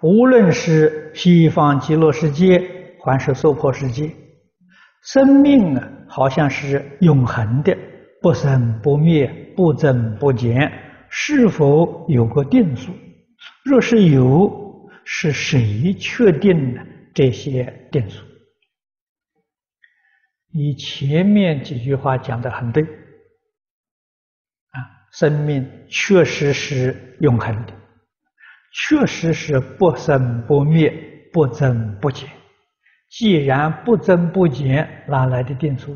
无论是西方极乐世界还是娑婆世界，生命啊，好像是永恒的，不生不灭，不增不减，是否有个定数？若是有，是谁确定的这些定数？你前面几句话讲的很对，啊，生命确实是永恒的。确实是不生不灭，不增不减。既然不增不减，哪来的定数？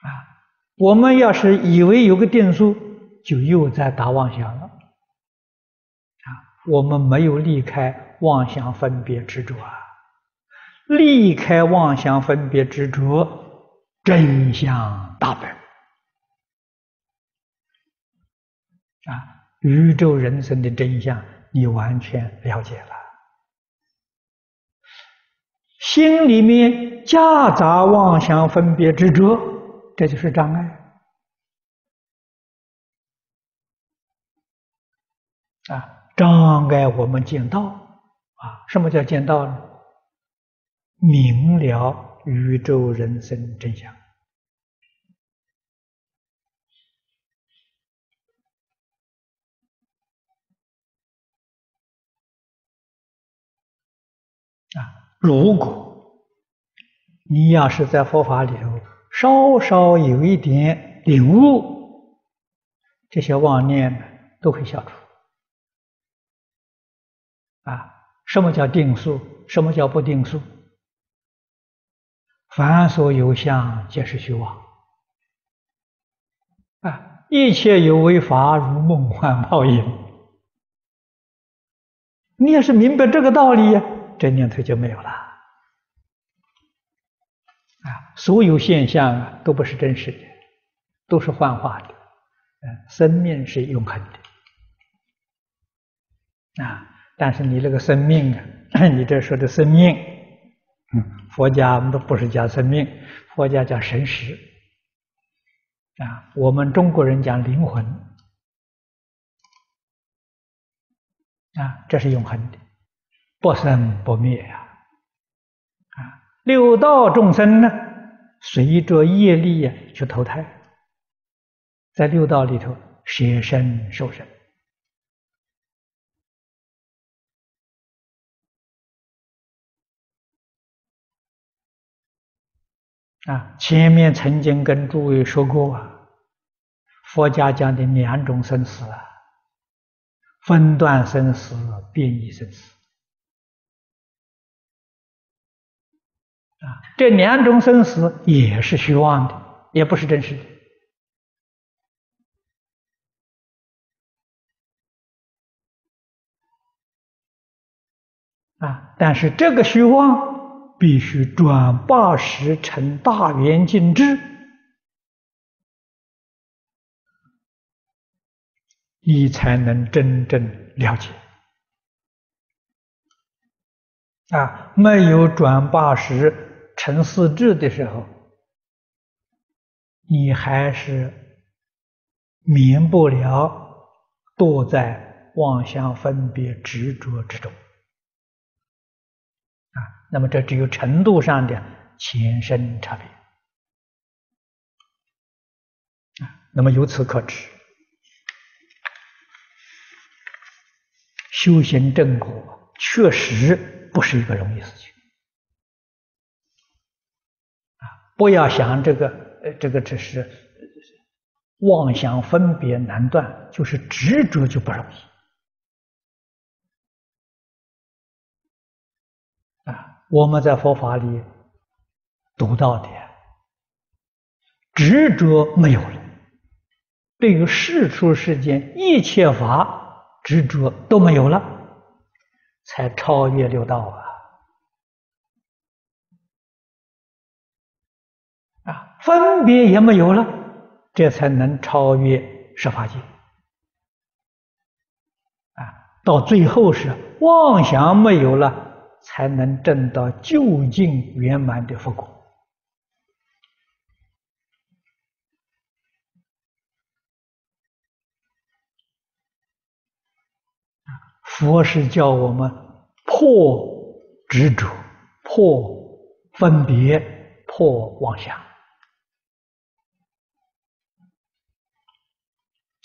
啊，我们要是以为有个定数，就又在打妄想了。啊，我们没有离开妄想分别执着啊！离开妄想分别执着，真相大白。啊，宇宙人生的真相，你完全了解了。心里面夹杂妄想分别执着，这就是障碍。啊，障碍我们见道。啊，什么叫见道呢？明了宇宙人生真相。啊，如果你要是在佛法里头稍稍有一点领悟，这些妄念都会消除。啊，什么叫定数？什么叫不定数？凡所有相，皆是虚妄。啊，一切有为法，如梦幻泡影。你要是明白这个道理呀。这念头就没有了啊！所有现象啊，都不是真实的，都是幻化的。嗯，生命是永恒的啊！但是你这个生命啊，你这说的生命，嗯，佛家我们都不是讲生命，佛家讲神识啊。我们中国人讲灵魂啊，这是永恒的。不生不灭呀，啊，六道众生呢，随着业力呀去投胎，在六道里头舍身受身，啊，前面曾经跟诸位说过啊，佛家讲的两种生死啊，分段生死，变异生死。啊，这两种生死也是虚妄的，也不是真实的。啊，但是这个虚妄必须转八识成大圆镜智，你才能真正了解。啊，没有转八识。成四智的时候，你还是免不了堕在妄想分别执着之中啊。那么这只有程度上的浅深差别啊。那么由此可知，修行正果确实不是一个容易事情。不要想这个，呃，这个只是妄想分别难断，就是执着就不容易啊！我们在佛法里读到的，执着没有了，对于世出世间一切法执着都没有了，才超越六道啊！分别也没有了，这才能超越十法界。啊，到最后是妄想没有了，才能证到究竟圆满的佛果。佛是叫我们破执着、破分别、破妄想。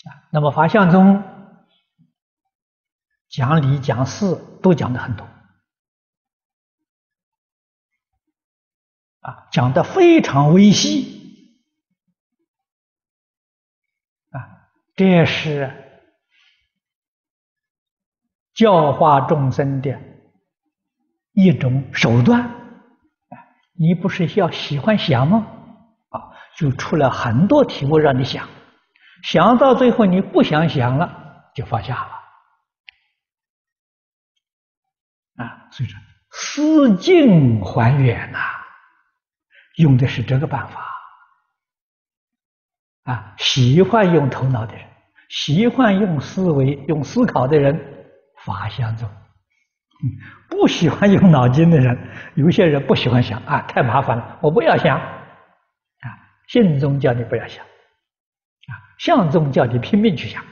啊那么法相中讲理讲事都讲的很多，啊，讲的非常微细，啊，这是教化众生的一种手段。你不是要喜欢想吗？啊，就出了很多题目让你想。想到最后你不想想了，就放下了啊！所以说，思境还远呐，用的是这个办法啊。喜欢用头脑的人，喜欢用思维、用思考的人，法相中；不喜欢用脑筋的人，有些人不喜欢想啊，太麻烦了，我不要想啊。心中叫你不要想。相宗叫你拼命去想，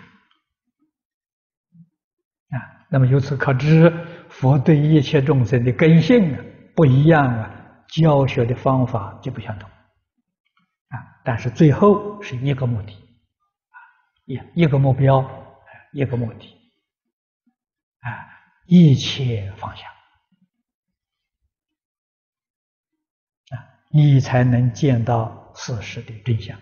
啊，那么由此可知，佛对一切众生的根性啊不一样啊，教学的方法就不相同，啊，但是最后是一个目的，啊，一一个目标，一个目的，啊，一切放下，啊，你才能见到事实的真相。